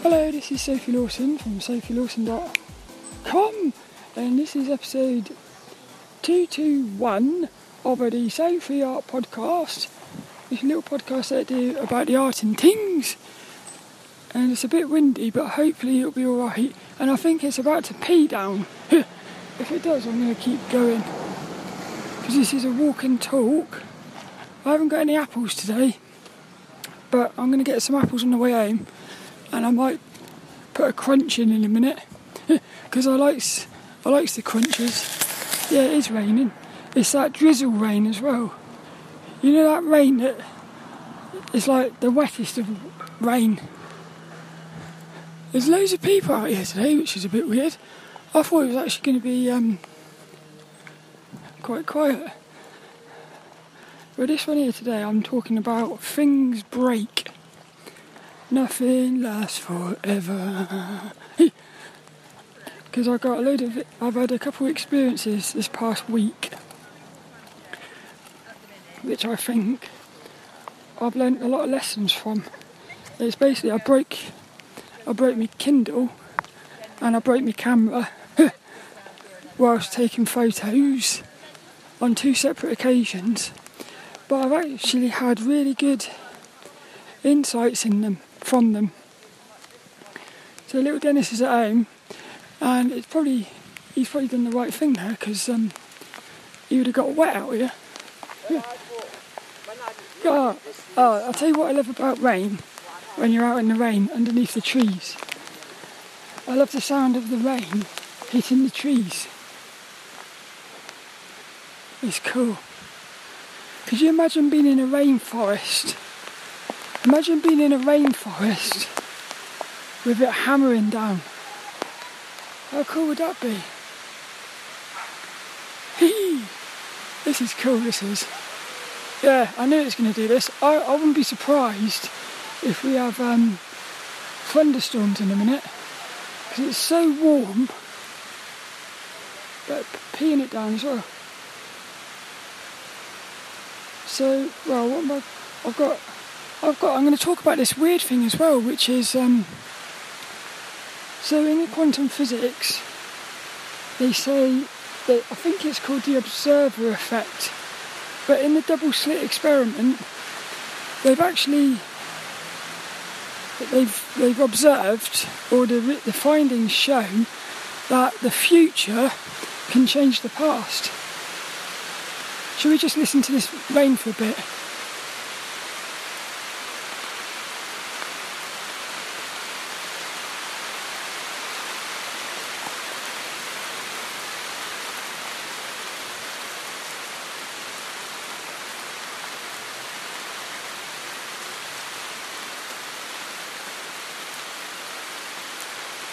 Hello, this is Sophie Lawson from sophielawson.com and this is episode 221 of the Sophie Art Podcast. It's a little podcast that I do about the art and things and it's a bit windy but hopefully it'll be alright and I think it's about to pee down. if it does I'm going to keep going because this is a walk and talk. I haven't got any apples today but I'm going to get some apples on the way home and I might put a crunch in in a minute because I likes I likes the crunches. Yeah, it is raining. It's that drizzle rain as well. You know that rain that it's like the wettest of rain. There's loads of people out here today, which is a bit weird. I thought it was actually going to be um, quite quiet. But this one here today, I'm talking about things break. Nothing lasts forever. Because I got a load of, I've had a couple of experiences this past week, which I think I've learnt a lot of lessons from. It's basically I broke, I broke my Kindle, and I broke my camera whilst taking photos on two separate occasions. But I've actually had really good insights in them from them. So little Dennis is at home, and it's probably he's probably done the right thing there because um, he would have got wet out here. Yeah. Oh, oh, I'll tell you what I love about rain when you're out in the rain underneath the trees. I love the sound of the rain hitting the trees. It's cool. Could you imagine being in a rainforest? Imagine being in a rainforest with it hammering down. How cool would that be? Hee! This is cool, this is. Yeah, I knew it was going to do this. I, I wouldn't be surprised if we have um, thunderstorms in a minute because it's so warm. But peeing it down as well. So, well, what am I? I've got, I've got. I'm going to talk about this weird thing as well, which is um, so in quantum physics, they say that I think it's called the observer effect. But in the double slit experiment, they've actually they've they've observed, or the the findings show that the future can change the past. Should we just listen to this rain for a bit?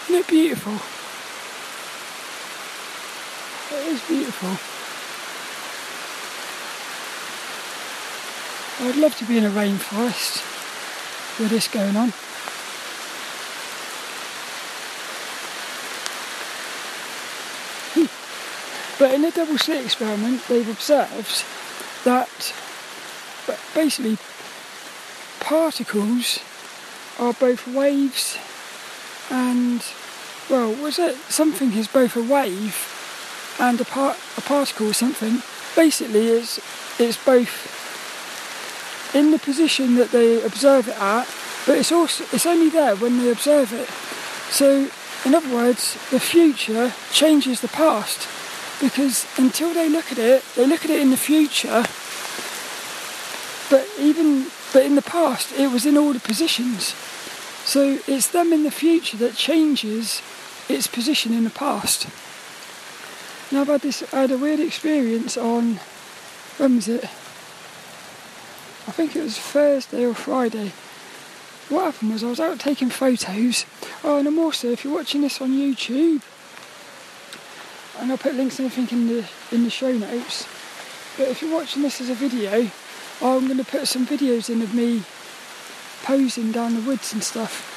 Isn't it beautiful? It is beautiful. I'd love to be in a rainforest with this going on. But in the double slit experiment, they've observed that basically particles are both waves and well, was it something is both a wave and a part a particle or something? Basically, it's it's both in the position that they observe it at, but it's also it's only there when they observe it. So, in other words, the future changes the past because until they look at it, they look at it in the future. But even but in the past, it was in all the positions. So it's them in the future that changes its position in the past. Now I've had this I had a weird experience on when was it? I think it was Thursday or Friday. What happened was I was out taking photos. Oh and I'm also if you're watching this on YouTube and I'll put links and everything in the in the show notes. But if you're watching this as a video, I'm going to put some videos in of me posing down the woods and stuff.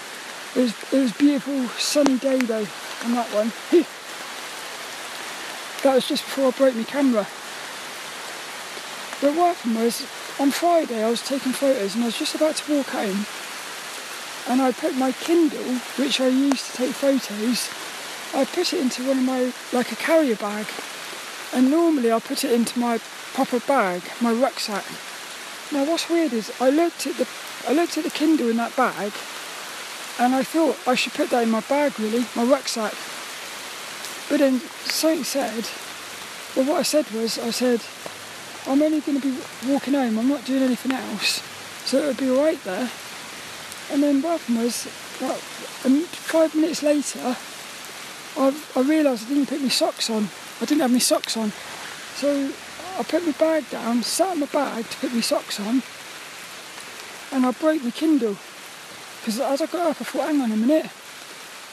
It was, it was beautiful sunny day though on that one. that was just before I broke my camera. But what happened was on Friday I was taking photos and I was just about to walk home and I put my Kindle, which I use to take photos, I put it into one of my, like a carrier bag. And normally I put it into my proper bag, my rucksack. Now what's weird is I looked at the I looked at the Kindle in that bag and I thought I should put that in my bag really, my rucksack. But then something said, well what I said was I said I'm only going to be walking home, I'm not doing anything else, so it would be alright there. And then what happened was, about um, five minutes later, I, I realised I didn't put my socks on. I didn't have my socks on. So I put my bag down, sat in my bag to put my socks on, and I broke my Kindle. Because as I got up, I thought, hang on a minute,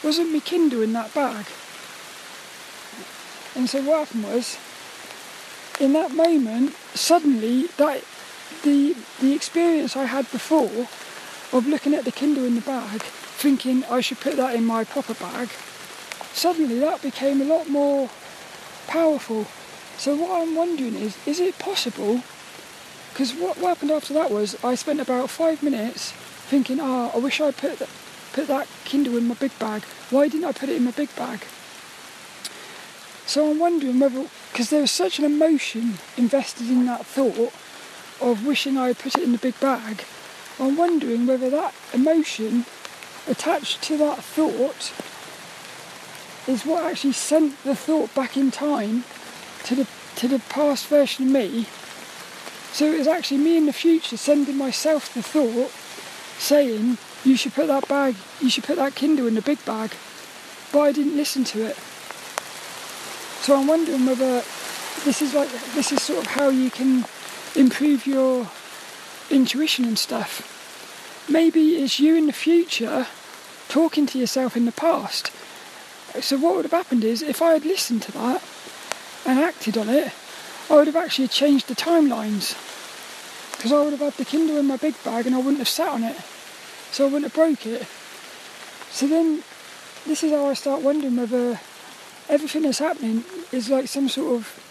wasn't my Kindle in that bag? And so what happened was, in that moment, suddenly that the the experience I had before of looking at the Kindle in the bag, thinking I should put that in my proper bag, suddenly that became a lot more powerful. So what I'm wondering is, is it possible? Because what, what happened after that was I spent about five minutes thinking, oh, I wish I put that, put that Kindle in my big bag. Why didn't I put it in my big bag? So I'm wondering whether, because there was such an emotion invested in that thought of wishing I had put it in the big bag, I'm wondering whether that emotion attached to that thought is what actually sent the thought back in time to the to the past version of me. So it was actually me in the future sending myself the thought saying you should put that bag you should put that Kindle in the big bag. But I didn't listen to it. So I'm wondering whether this is like this is sort of how you can improve your intuition and stuff. Maybe it's you in the future talking to yourself in the past. So what would have happened is if I had listened to that and acted on it, I would have actually changed the timelines. Because I would have had the Kindle in my big bag and I wouldn't have sat on it. So I wouldn't have broke it. So then this is how I start wondering whether everything that's happening is like some sort of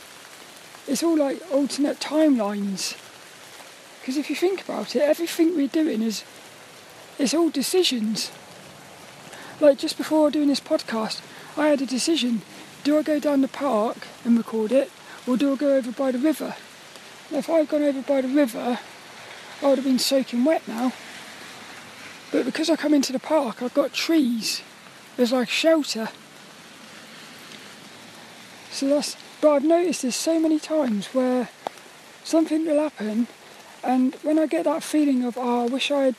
it's all like alternate timelines. Because if you think about it, everything we're doing is it's all decisions. Like just before doing this podcast, I had a decision. Do I go down the park and record it, or do I go over by the river? If I had gone over by the river, I would have been soaking wet now. But because I come into the park, I've got trees. There's like shelter. So that's. But I've noticed this so many times where something will happen, and when I get that feeling of, oh, I wish I'd,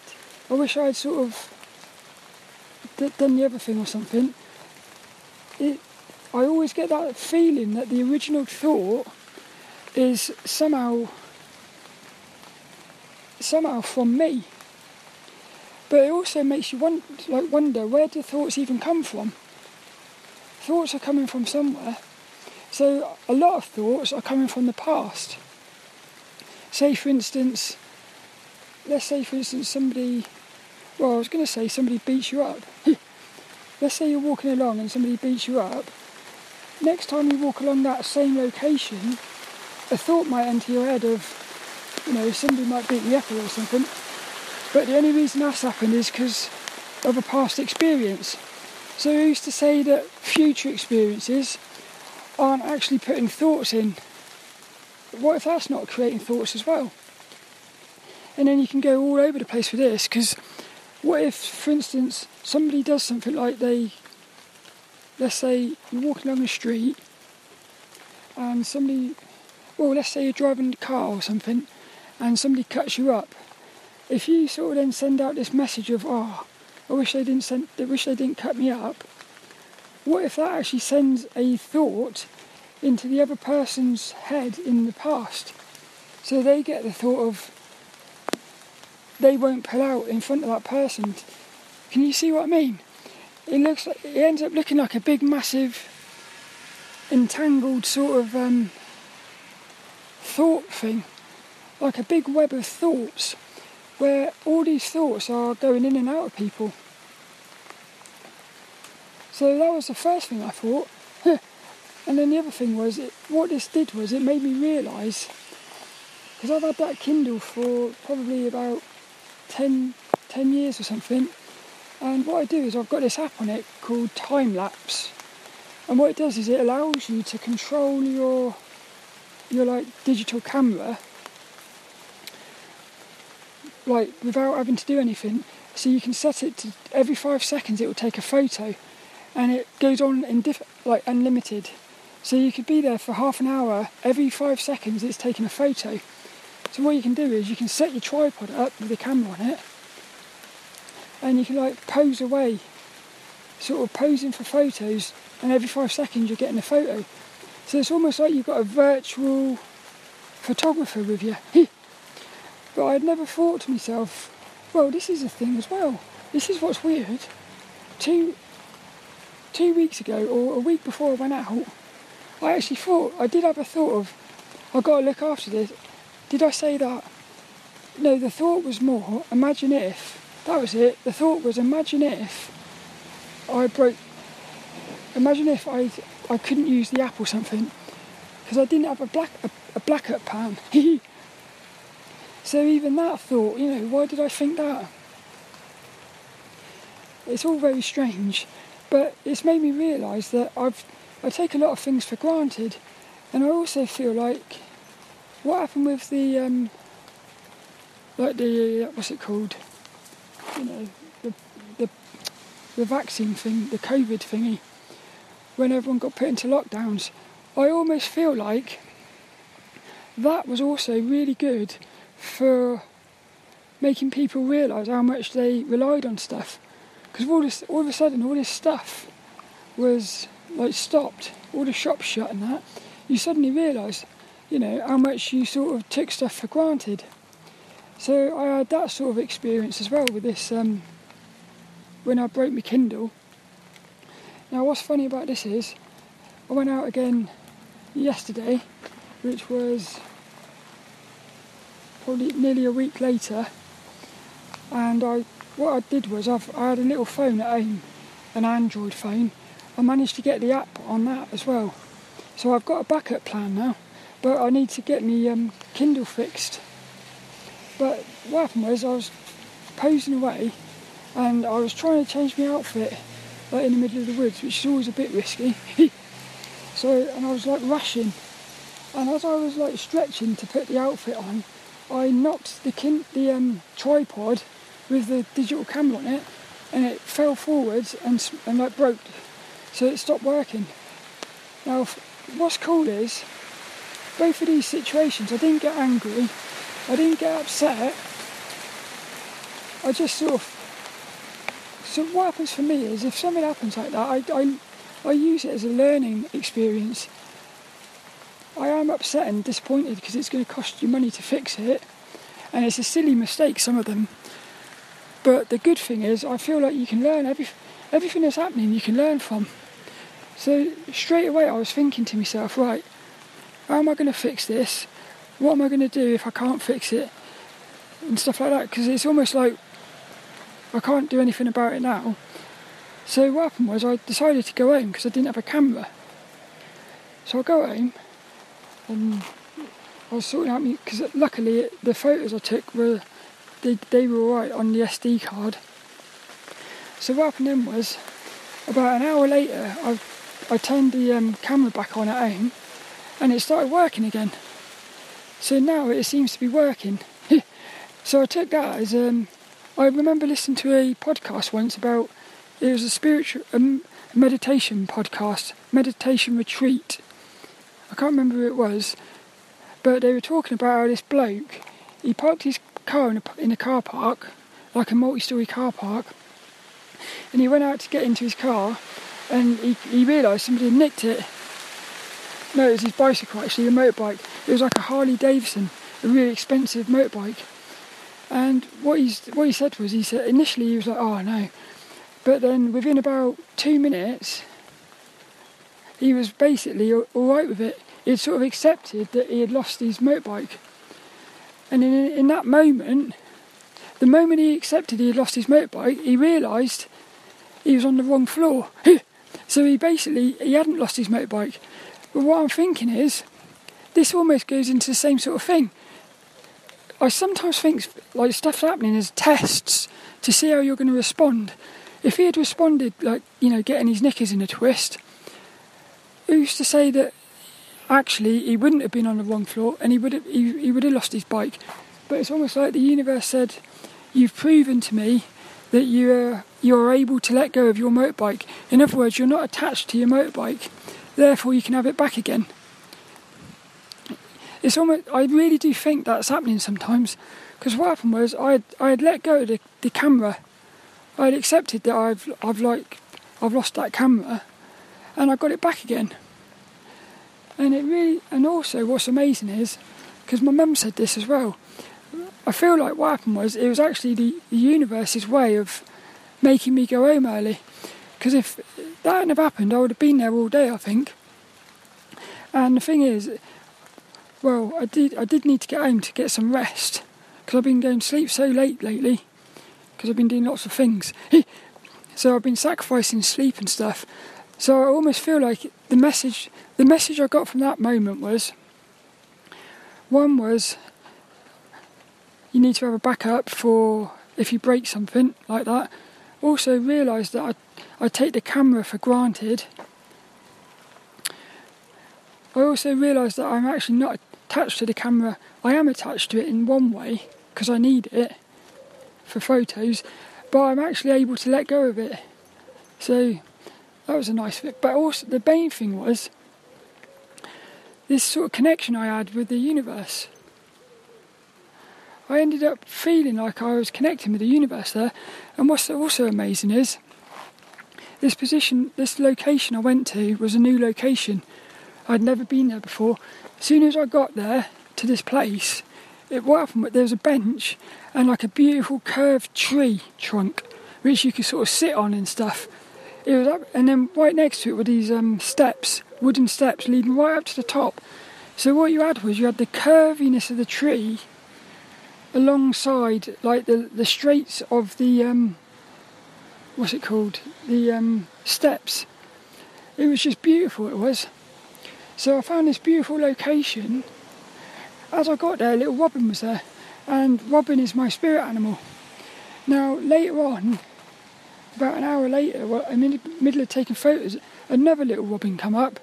I wish I'd sort of done the other thing or something, it, I always get that feeling that the original thought is somehow, somehow from me. But it also makes you want, like wonder where do thoughts even come from? Thoughts are coming from somewhere. So a lot of thoughts are coming from the past. Say, for instance, let's say, for instance, somebody, well, I was going to say somebody beats you up. let's say you're walking along and somebody beats you up. Next time you walk along that same location, a thought might enter your head of, you know, somebody might beat me up or something. But the only reason that's happened is because of a past experience. So I used to say that future experiences aren't actually putting thoughts in. What if that's not creating thoughts as well? And then you can go all over the place with this because what if, for instance, somebody does something like they, let's say you're walking along the street and somebody, well, let's say you're driving a car or something and somebody cuts you up. If you sort of then send out this message of, oh, I wish they didn't send, I wish they didn't cut me up, what if that actually sends a thought into the other person's head in the past? So they get the thought of they won't pull out in front of that person. Can you see what I mean? It looks like it ends up looking like a big, massive, entangled sort of um, thought thing, like a big web of thoughts, where all these thoughts are going in and out of people. So that was the first thing I thought. and then the other thing was, it, what this did was it made me realise, because I've had that Kindle for probably about 10, 10 years or something, And what I do is I've got this app on it called Time Lapse, and what it does is it allows you to control your your like digital camera like without having to do anything. So you can set it to every five seconds it will take a photo, and it goes on in diff- like unlimited. So you could be there for half an hour. Every five seconds it's taking a photo. So what you can do is you can set your tripod up with the camera on it, and you can like pose away, sort of posing for photos, and every five seconds you're getting a photo. So it's almost like you've got a virtual photographer with you. but I'd never thought to myself, well, this is a thing as well. This is what's weird. Two two weeks ago, or a week before I went out, I actually thought I did have a thought of I've got to look after this. Did I say that? No, the thought was more imagine if that was it. The thought was imagine if I broke. Imagine if I I couldn't use the app or something because I didn't have a black a, a blackout pan. so even that thought, you know, why did I think that? It's all very strange, but it's made me realise that I've I take a lot of things for granted, and I also feel like what happened with the um, like the what's it called? You know, the the the vaccine thing, the COVID thingy. When everyone got put into lockdowns, I almost feel like that was also really good for making people realise how much they relied on stuff. Because all all of a sudden, all this stuff was like stopped, all the shops shut and that. You suddenly realise, you know, how much you sort of took stuff for granted. So I had that sort of experience as well with this um, when I broke my Kindle. Now, what's funny about this is I went out again yesterday, which was probably nearly a week later, and I what I did was I've, I had a little phone at home, an Android phone. I managed to get the app on that as well, so I've got a backup plan now. But I need to get my um, Kindle fixed. But what happened was I was posing away, and I was trying to change my outfit like in the middle of the woods, which is always a bit risky. so, and I was like rushing, and as I was like stretching to put the outfit on, I knocked the kin- the um, tripod with the digital camera on it, and it fell forwards and and like broke, so it stopped working. Now, what's cool is both of these situations, I didn't get angry, I didn't get upset. I just sort of. So what happens for me is if something happens like that, I, I, I use it as a learning experience. I am upset and disappointed because it's going to cost you money to fix it, and it's a silly mistake, some of them. But the good thing is, I feel like you can learn every, everything that's happening, you can learn from. So straight away, I was thinking to myself, right, how am I going to fix this? What am I going to do if I can't fix it? And stuff like that, because it's almost like I can't do anything about it now. So what happened was I decided to go home because I didn't have a camera. So I go home and I was sorting out me because luckily the photos I took were they, they were alright on the SD card. So what happened then was about an hour later I I turned the um, camera back on at home and it started working again. So now it seems to be working. so I took that as um, I remember listening to a podcast once about it was a spiritual um, meditation podcast, meditation retreat. I can't remember who it was, but they were talking about how this bloke he parked his car in a, in a car park, like a multi-story car park, and he went out to get into his car, and he, he realised somebody had nicked it. No, it was his bicycle actually, a motorbike. It was like a Harley Davidson, a really expensive motorbike. And what he's what he said was he said initially he was like, oh no, but then within about two minutes, he was basically all right with it. He had sort of accepted that he had lost his motorbike, and in in that moment, the moment he accepted he had lost his motorbike, he realised he was on the wrong floor. so he basically he hadn't lost his motorbike. But what I'm thinking is, this almost goes into the same sort of thing. I sometimes think like stuff's happening as tests to see how you're going to respond. if he had responded like, you know, getting his knickers in a twist, who's to say that actually he wouldn't have been on the wrong floor and he would have, he, he would have lost his bike. But it's almost like the universe said, You've proven to me that you're, uh, you're able to let go of your motorbike. In other words, you're not attached to your motorbike, therefore, you can have it back again. It's almost, I really do think that's happening sometimes because what happened was I I had let go of the, the camera. I had accepted that I've I've like I've lost that camera, and I got it back again. And it really and also what's amazing is because my mum said this as well. I feel like what happened was it was actually the, the universe's way of making me go home early. Because if that hadn't have happened, I would have been there all day. I think. And the thing is, well, I did I did need to get home to get some rest because I've been going to sleep so late lately because I've been doing lots of things. so I've been sacrificing sleep and stuff. So I almost feel like the message the message I got from that moment was one was you need to have a backup for if you break something like that. Also realise that I, I take the camera for granted. I also realised that I'm actually not attached to the camera. I am attached to it in one way because I need it for photos, but I'm actually able to let go of it. So that was a nice bit. But also, the main thing was this sort of connection I had with the universe. I ended up feeling like I was connecting with the universe there. And what's also amazing is this position, this location I went to was a new location. I'd never been there before. As soon as I got there to this place, it what happened there was a bench and like a beautiful curved tree trunk which you could sort of sit on and stuff. It was up, and then right next to it were these um, steps, wooden steps leading right up to the top. So what you had was you had the curviness of the tree alongside like the the straights of the um, what's it called the um, steps. It was just beautiful. It was. So I found this beautiful location as I got there, a little Robin was there, and Robin is my spirit animal. Now, later on, about an hour later, well, I'm in the middle of taking photos, another little robin come up,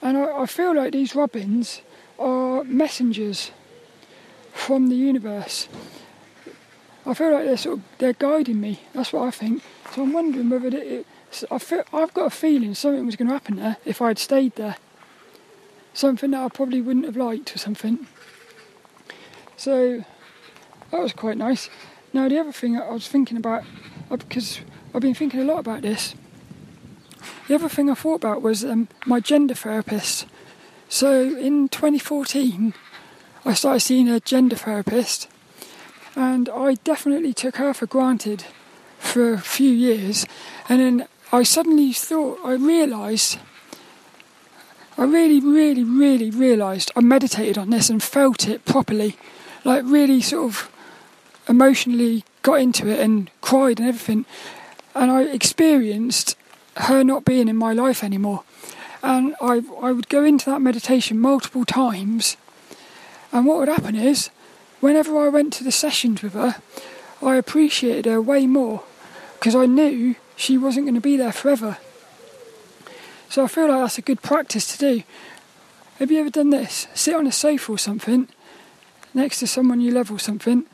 and I, I feel like these robins are messengers from the universe. I feel like they're sort of they're guiding me. That's what I think. So I'm wondering whether it, it I feel, I've got a feeling something was going to happen there if I had stayed there. Something that I probably wouldn't have liked or something. So that was quite nice. Now, the other thing I was thinking about, uh, because I've been thinking a lot about this, the other thing I thought about was um, my gender therapist. So in 2014, I started seeing a gender therapist, and I definitely took her for granted for a few years. And then I suddenly thought, I realised, I really, really, really realised, I meditated on this and felt it properly like really sort of emotionally got into it and cried and everything. And I experienced her not being in my life anymore. And I, I would go into that meditation multiple times. And what would happen is, whenever I went to the sessions with her, I appreciated her way more because I knew she wasn't going to be there forever. So I feel like that's a good practice to do. Have you ever done this? Sit on a sofa or something next to someone you love or something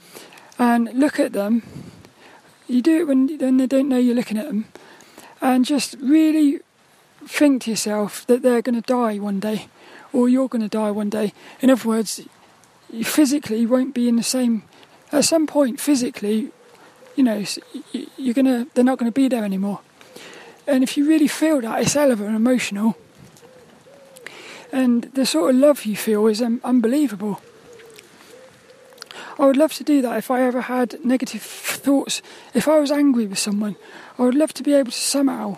and look at them. You do it when, when they don't know you're looking at them and just really think to yourself that they're going to die one day or you're going to die one day. In other words, you physically won't be in the same. At some point, physically, you know, you're gonna. They're not going to be there anymore. And if you really feel that, it's hell of an emotional. And the sort of love you feel is um, unbelievable. I would love to do that if I ever had negative thoughts. If I was angry with someone, I would love to be able to somehow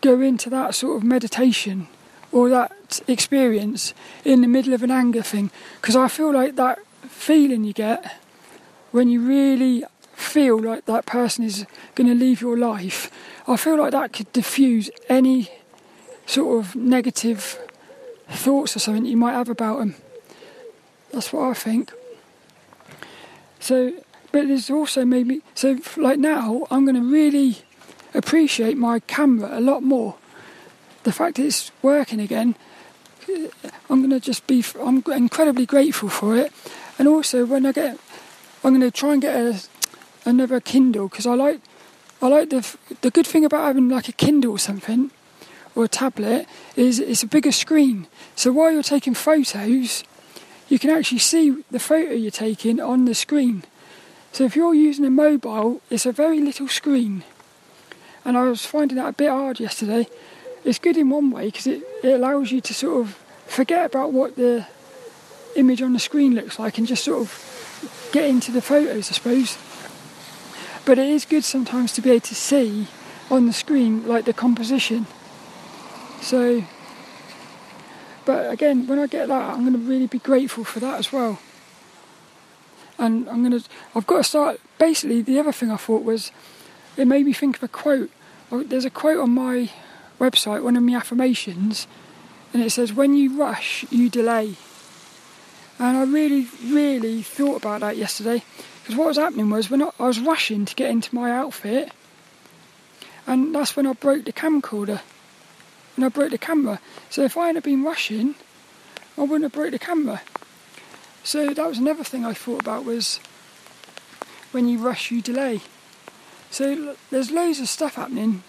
go into that sort of meditation or that experience in the middle of an anger thing because I feel like that feeling you get when you really feel like that person is going to leave your life, I feel like that could diffuse any sort of negative thoughts or something you might have about them. That's what I think. So, but it's also made me so like now I'm going to really appreciate my camera a lot more. The fact it's working again, I'm going to just be, I'm incredibly grateful for it. And also, when I get, I'm going to try and get a, another Kindle because I like, I like the the good thing about having like a Kindle or something, or a tablet is it's a bigger screen. So while you're taking photos, you can actually see the photo you're taking on the screen. So if you're using a mobile, it's a very little screen. And I was finding that a bit hard yesterday. It's good in one way because it, it allows you to sort of forget about what the image on the screen looks like and just sort of get into the photos, I suppose. But it is good sometimes to be able to see on the screen like the composition. So, but again, when I get that, I'm going to really be grateful for that as well. And I'm going to, I've got to start. Basically, the other thing I thought was, it made me think of a quote. Oh, there's a quote on my website, one of my affirmations, and it says, When you rush, you delay. And I really, really thought about that yesterday because what was happening was when I, I was rushing to get into my outfit, and that's when I broke the camcorder and I broke the camera. So if I hadn't been rushing, I wouldn't have broke the camera. So that was another thing I thought about was when you rush, you delay. So there's loads of stuff happening,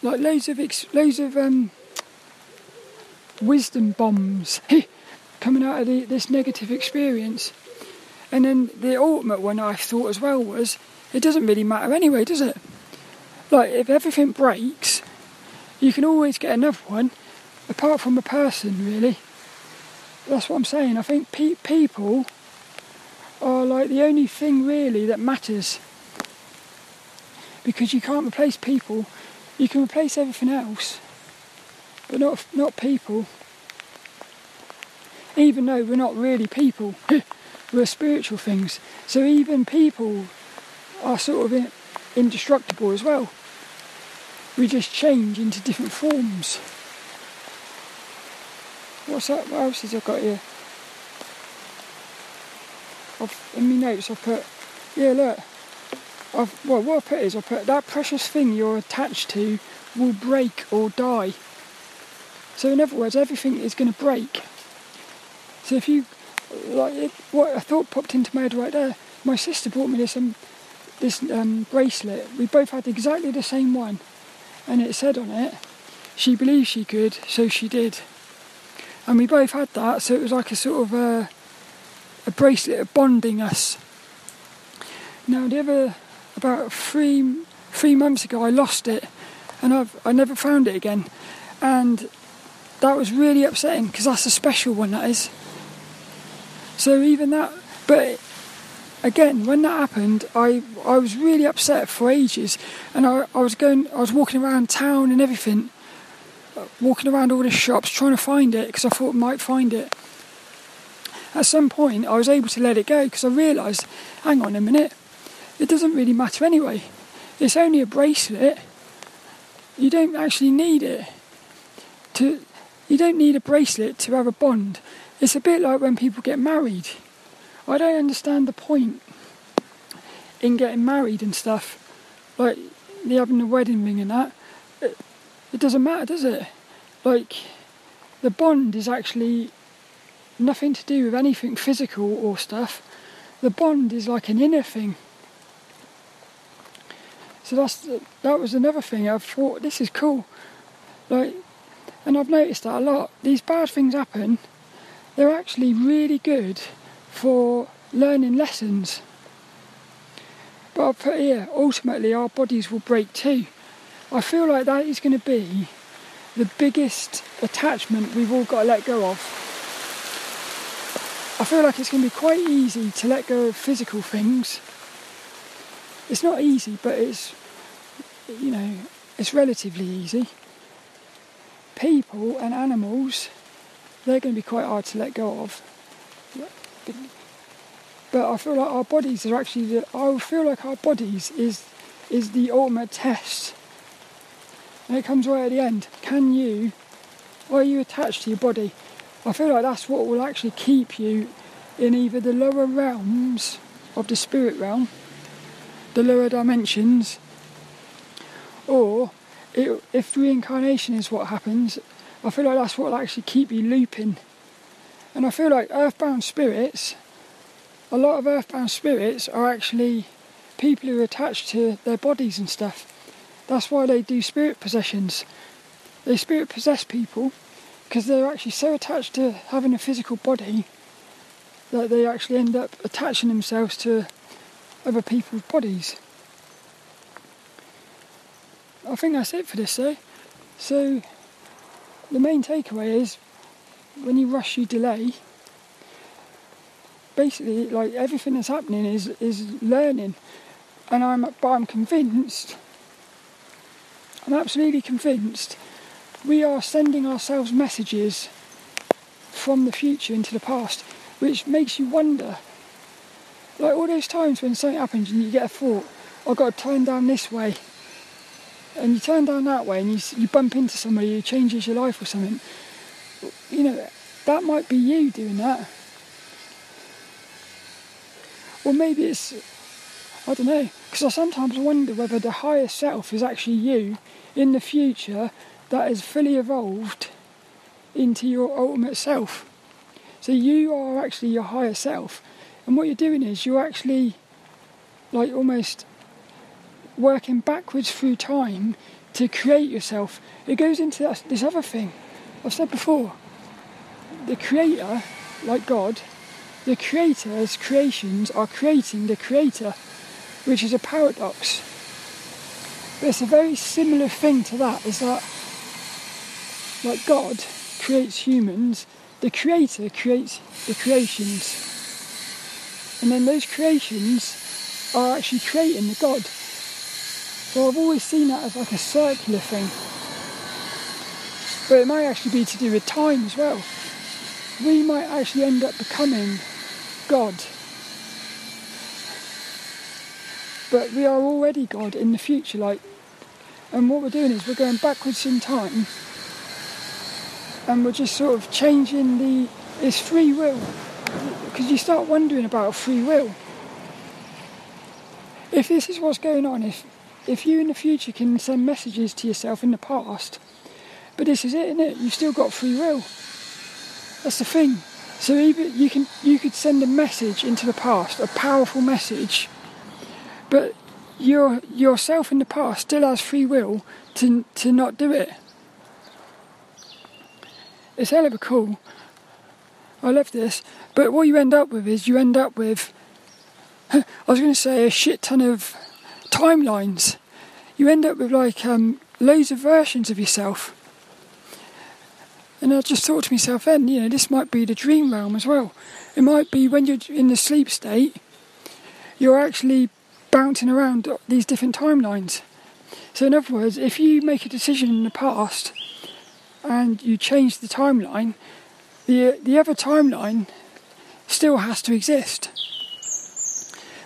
like loads of loads of um, wisdom bombs coming out of the, this negative experience. And then the ultimate one I thought as well was it doesn't really matter anyway, does it? Like if everything breaks, you can always get another one, apart from a person, really. That's what I'm saying. I think pe- people are like the only thing really that matters because you can't replace people. You can replace everything else, but not not people even though we're not really people, we're spiritual things. So even people are sort of indestructible as well. We just change into different forms. What's that? What else has I got here? I've, in my notes, I put, yeah, look. I've, well, what I put is I put that precious thing you're attached to will break or die. So, in other words, everything is going to break. So if you like, it, what I thought popped into my head right there. My sister bought me this um, this um, bracelet. We both had exactly the same one, and it said on it, "She believed she could, so she did." And we both had that, so it was like a sort of a, a bracelet bonding us. Now the other about three three months ago, I lost it, and I've I never found it again, and that was really upsetting because that's a special one. That is. So even that, but again, when that happened, I I was really upset for ages, and I, I was going, I was walking around town and everything, walking around all the shops trying to find it because I thought I might find it. At some point, I was able to let it go because I realised, hang on a minute, it doesn't really matter anyway. It's only a bracelet. You don't actually need it to. You don't need a bracelet to have a bond. It's a bit like when people get married. I don't understand the point in getting married and stuff, like the having the wedding ring and that. It, it doesn't matter, does it? Like the bond is actually nothing to do with anything physical or stuff. The bond is like an inner thing. So that's that was another thing. I thought this is cool, like, and I've noticed that a lot. These bad things happen, they're actually really good for learning lessons. But I put here, ultimately, our bodies will break too. I feel like that is going to be the biggest attachment we've all got to let go of. I feel like it's going to be quite easy to let go of physical things. It's not easy, but it's, you know, it's relatively easy. People and animals they're going to be quite hard to let go of. But I feel like our bodies are actually the, I feel like our bodies is is the ultimate test. And it comes right at the end. Can you are you attached to your body? I feel like that's what will actually keep you in either the lower realms of the spirit realm, the lower dimensions, or it, if reincarnation is what happens, I feel like that's what will actually keep you looping. And I feel like earthbound spirits, a lot of earthbound spirits are actually people who are attached to their bodies and stuff. That's why they do spirit possessions. They spirit possess people because they're actually so attached to having a physical body that they actually end up attaching themselves to other people's bodies. I think that's it for this though. So the main takeaway is when you rush you delay. Basically like everything that's happening is is learning. And I'm but I'm convinced I'm absolutely convinced we are sending ourselves messages from the future into the past which makes you wonder. Like all those times when something happens and you get a thought I've got to turn down this way and you turn down that way and you, you bump into somebody who changes your life or something, you know, that might be you doing that. Or maybe it's, I don't know, because I sometimes wonder whether the higher self is actually you in the future that is fully evolved into your ultimate self. So you are actually your higher self, and what you're doing is you're actually like almost working backwards through time to create yourself. It goes into this other thing I've said before. The creator, like God, the creator's creations are creating the creator, which is a paradox. But it's a very similar thing to that, is that like God creates humans, the creator creates the creations. And then those creations are actually creating the God. So I've always seen that as like a circular thing. But it might actually be to do with time as well. We might actually end up becoming God. But we are already God in the future, like and what we're doing is we're going backwards in time and we're just sort of changing the it's free will. Because you start wondering about free will. If this is what's going on, if if you in the future can send messages to yourself in the past, but this is it, isn't it? You've still got free will. That's the thing. So even you can you could send a message into the past, a powerful message, but your yourself in the past still has free will to to not do it. It's hell of a cool. I love this, but what you end up with is you end up with. I was going to say a shit ton of timelines. You end up with like um, loads of versions of yourself. And I just thought to myself then, you know, this might be the dream realm as well. It might be when you're in the sleep state, you're actually bouncing around these different timelines. So, in other words, if you make a decision in the past and you change the timeline, the the other timeline still has to exist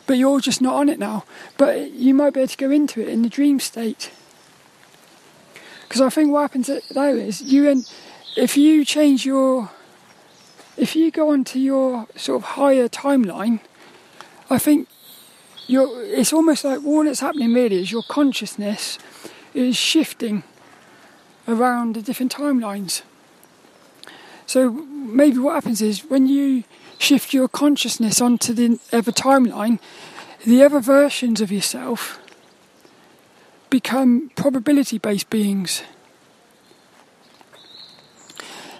but you're just not on it now. But you might be able to go into it in the dream state. Because I think what happens there is you and if you change your if you go onto your sort of higher timeline, I think you're it's almost like all that's happening really is your consciousness is shifting around the different timelines. So maybe what happens is when you shift your consciousness onto the other timeline, the other versions of yourself become probability based beings.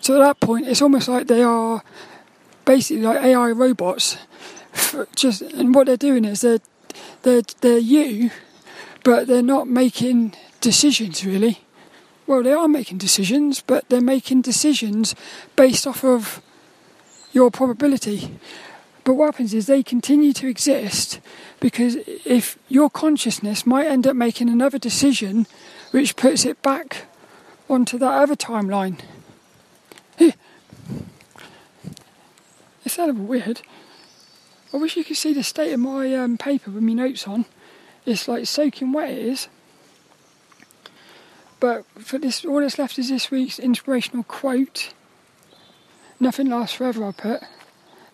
So at that point, it's almost like they are basically like AI robots. Just and what they're doing is they're they're they're you, but they're not making decisions really. Well, they are making decisions, but they're making decisions based off of your probability. But what happens is they continue to exist because if your consciousness might end up making another decision which puts it back onto that other timeline. It's a little weird. I wish you could see the state of my um, paper with my notes on. It's like soaking wet it is. But for this, all that's left is this week's inspirational quote. Nothing lasts forever, I put.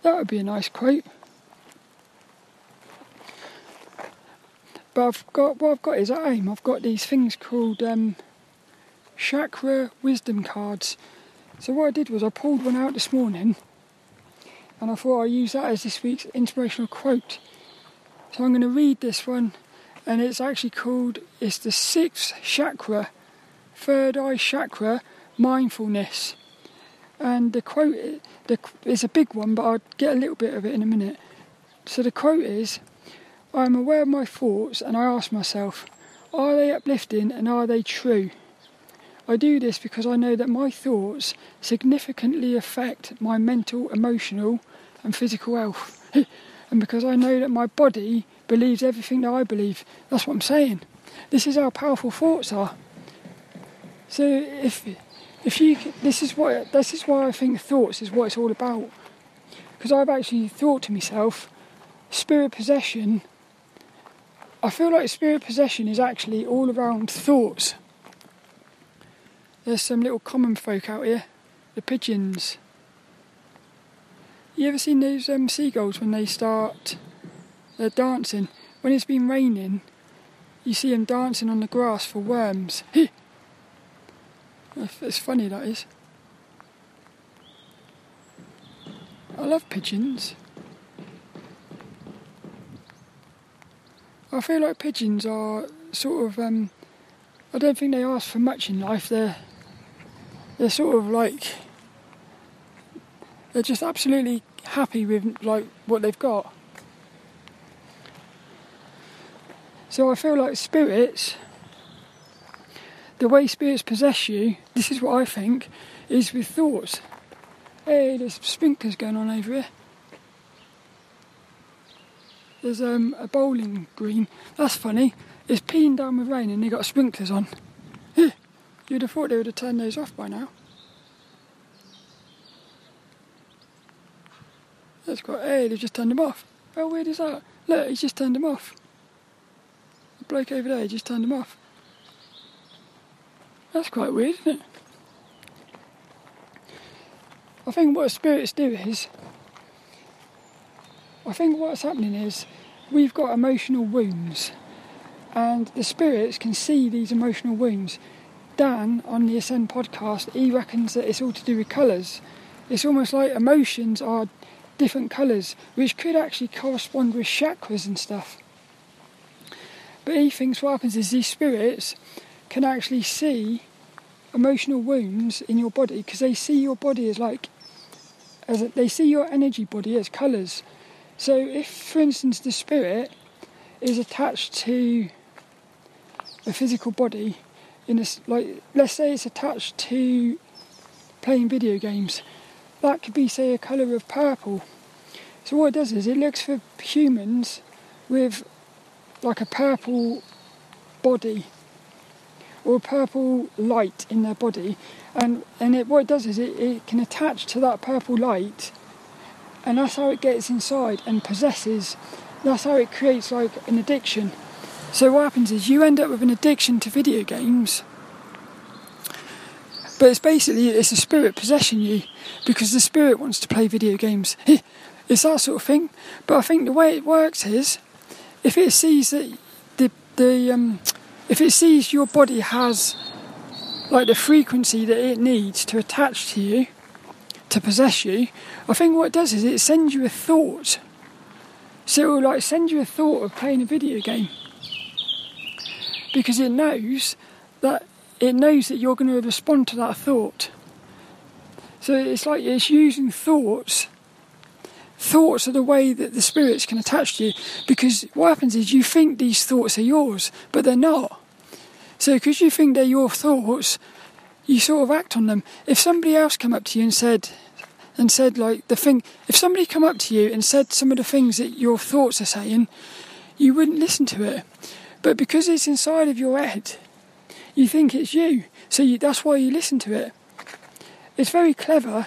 That would be a nice quote. But I've got what I've got is at home. I've got these things called um, chakra wisdom cards. So what I did was I pulled one out this morning, and I thought I'd use that as this week's inspirational quote. So I'm going to read this one, and it's actually called it's the sixth chakra, third eye chakra, mindfulness. And the quote it's a big one, but I'll get a little bit of it in a minute. So the quote is I am aware of my thoughts and I ask myself, are they uplifting and are they true? I do this because I know that my thoughts significantly affect my mental, emotional, and physical health. and because I know that my body believes everything that I believe. That's what I'm saying. This is how powerful thoughts are. So if if you this is what this is why I think thoughts is what it's all about. Because I've actually thought to myself, spirit possession I feel like spirit possession is actually all around thoughts. There's some little common folk out here, the pigeons. You ever seen those um, seagulls when they start they're dancing? When it's been raining, you see them dancing on the grass for worms. it's funny that is. I love pigeons. I feel like pigeons are sort of. Um, I don't think they ask for much in life. They're they're sort of like they're just absolutely happy with like what they've got. So I feel like spirits, the way spirits possess you, this is what I think, is with thoughts. Hey, there's sprinklers going on over here. There's um, a bowling green. That's funny. It's peeing down with rain and they got sprinklers on. You'd have thought they would have turned those off by now. That's quite. Hey, they've just turned them off. How weird is that? Look, he's just turned them off. The bloke over there just turned them off. That's quite weird, isn't it? I think what spirits do is I think what's happening is we've got emotional wounds, and the spirits can see these emotional wounds. Dan on the Ascend podcast, he reckons that it's all to do with colours. It's almost like emotions are different colours, which could actually correspond with chakras and stuff. But he thinks what happens is these spirits can actually see emotional wounds in your body because they see your body as like as a, they see your energy body as colours so, if, for instance, the spirit is attached to a physical body, in a, like let's say it's attached to playing video games, that could be say a colour of purple. So what it does is it looks for humans with like a purple body or purple light in their body, and and it, what it does is it, it can attach to that purple light and that's how it gets inside and possesses. That's how it creates like an addiction. So what happens is you end up with an addiction to video games, but it's basically it's a spirit possessing you because the spirit wants to play video games. It's that sort of thing. But I think the way it works is if it sees that the the um, if it sees your body has like the frequency that it needs to attach to you to possess you, I think what it does is it sends you a thought. So it will like send you a thought of playing a video game. Because it knows that it knows that you're going to respond to that thought. So it's like it's using thoughts. Thoughts are the way that the spirits can attach to you. Because what happens is you think these thoughts are yours, but they're not. So because you think they're your thoughts, you sort of act on them. If somebody else come up to you and said, and said like the thing, if somebody come up to you and said some of the things that your thoughts are saying, you wouldn't listen to it. But because it's inside of your head, you think it's you. So you, that's why you listen to it. It's very clever,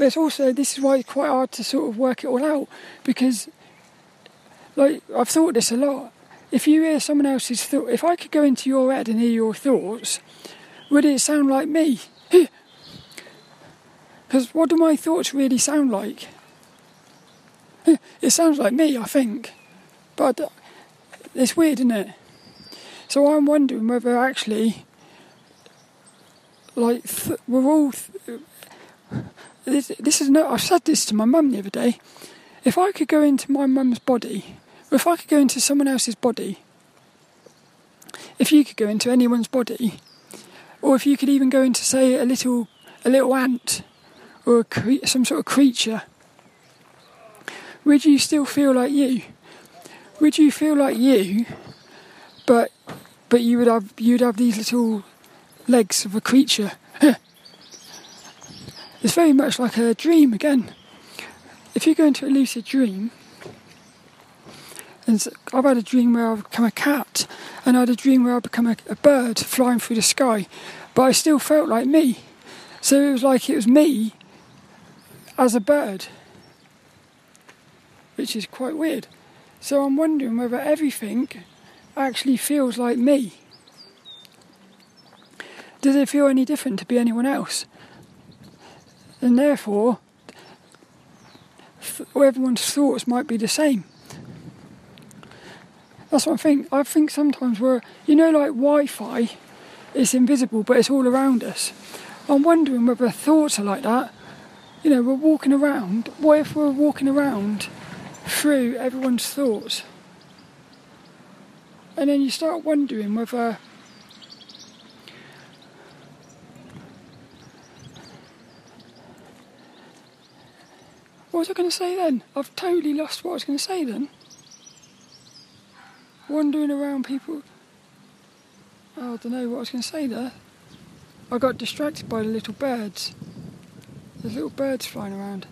but it's also this is why it's quite hard to sort of work it all out because, like I've thought this a lot. If you hear someone else's thought, if I could go into your head and hear your thoughts, would it sound like me? Because what do my thoughts really sound like? It sounds like me, I think. But it's weird, isn't it? So I'm wondering whether actually, like, th- we're all. Th- this, this is no. I said this to my mum the other day. If I could go into my mum's body, or if I could go into someone else's body, if you could go into anyone's body, or if you could even go into, say, a little a little ant or cre- some sort of creature, would you still feel like you? Would you feel like you, but but you would have you'd have these little legs of a creature? it's very much like a dream again. If you go into a lucid dream, and I've had a dream where I've become a cat, and I had a dream where I've become a, a bird flying through the sky, but I still felt like me. So it was like it was me as a bird, which is quite weird. So I'm wondering whether everything actually feels like me. Does it feel any different to be anyone else? And therefore, everyone's thoughts might be the same. That's what I think. I think sometimes we're, you know, like Wi Fi, it's invisible, but it's all around us. I'm wondering whether thoughts are like that. You know, we're walking around. What if we're walking around through everyone's thoughts? And then you start wondering whether What was I going to say then? I've totally lost what I was going to say then. Wandering around people. Oh, I don't know what I was going to say there. I got distracted by the little birds. There's little birds flying around,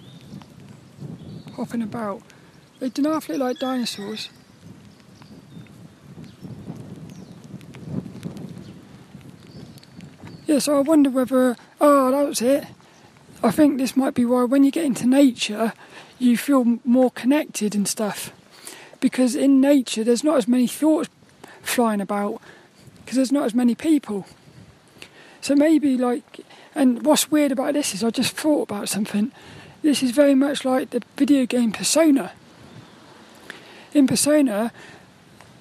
hopping about. They do not look like dinosaurs. Yeah, so I wonder whether. Oh, that was it. I think this might be why when you get into nature, you feel more connected and stuff. Because in nature, there's not as many thoughts flying about, because there's not as many people. So maybe like, and what's weird about this is I just thought about something. This is very much like the video game Persona. In Persona,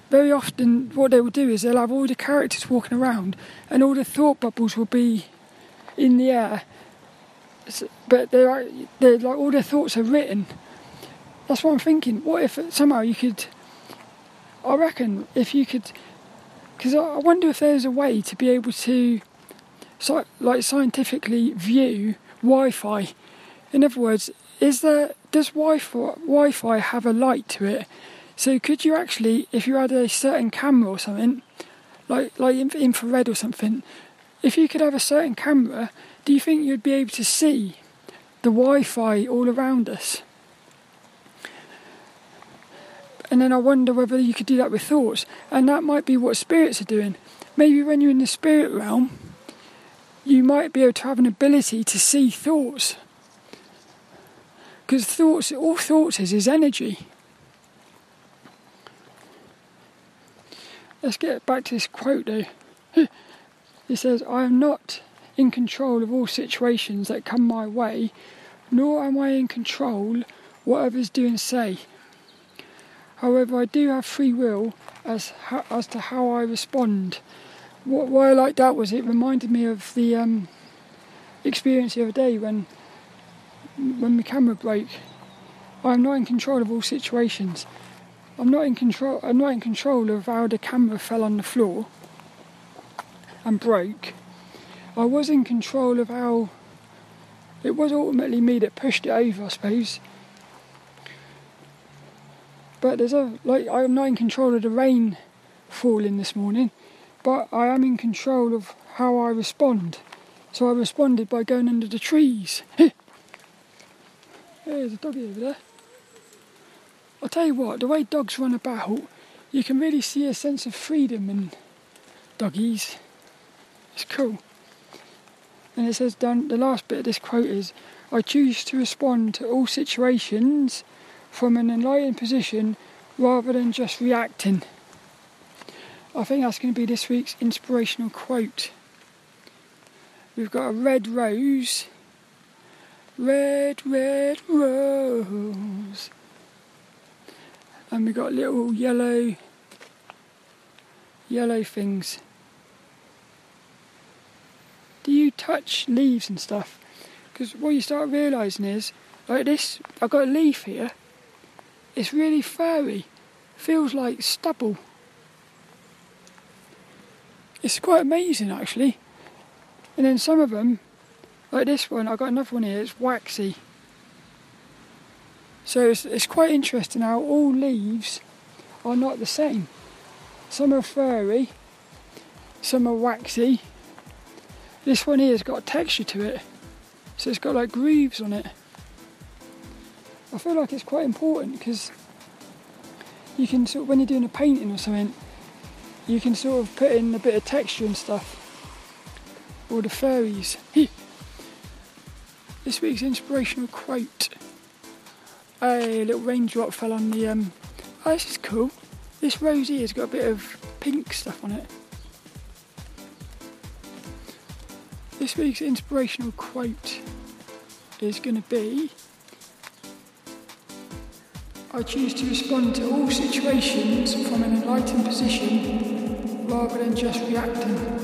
very often what they will do is they'll have all the characters walking around and all the thought bubbles will be in the air. But they're, they're like all their thoughts are written. That's what I'm thinking. What if somehow you could? I reckon if you could, because I wonder if there's a way to be able to like scientifically view Wi-Fi. In other words, is there does Wi-Fi Wi-Fi have a light to it? So could you actually, if you had a certain camera or something, like like infrared or something, if you could have a certain camera, do you think you'd be able to see the Wi-Fi all around us? And then I wonder whether you could do that with thoughts, and that might be what spirits are doing. Maybe when you're in the spirit realm, you might be able to have an ability to see thoughts. Because thoughts, all thoughts is, is energy. Let's get back to this quote though. it says, I am not in control of all situations that come my way, nor am I in control what others do and say. However, I do have free will as, as to how I respond what, why I liked that was it reminded me of the um, experience the other day when when my camera broke. I'm not in control of all situations. I'm not in control. I'm not in control of how the camera fell on the floor and broke. I was in control of how it was ultimately me that pushed it over, I suppose. But there's a like I'm not in control of the rain falling this morning but I am in control of how I respond. So I responded by going under the trees. There's a doggy over there. I'll tell you what, the way dogs run about, you can really see a sense of freedom in doggies. It's cool. And it says down the last bit of this quote is I choose to respond to all situations from an enlightened position rather than just reacting. I think that's going to be this week's inspirational quote. We've got a red rose. Red, red rose. And we've got little yellow yellow things. Do you touch leaves and stuff? Because what you start realising is, like this, I've got a leaf here. It's really furry. Feels like stubble. It's quite amazing actually. And then some of them, like this one, I've got another one here, it's waxy. So it's, it's quite interesting how all leaves are not the same. Some are furry, some are waxy. This one here has got a texture to it, so it's got like grooves on it. I feel like it's quite important because you can sort of, when you're doing a painting or something, you can sort of put in a bit of texture and stuff. Or the fairies. this week's inspirational quote. A little raindrop fell on the. Um, oh, this is cool. This rose here has got a bit of pink stuff on it. This week's inspirational quote is going to be I choose to respond to all situations from an enlightened position rather than just reacting.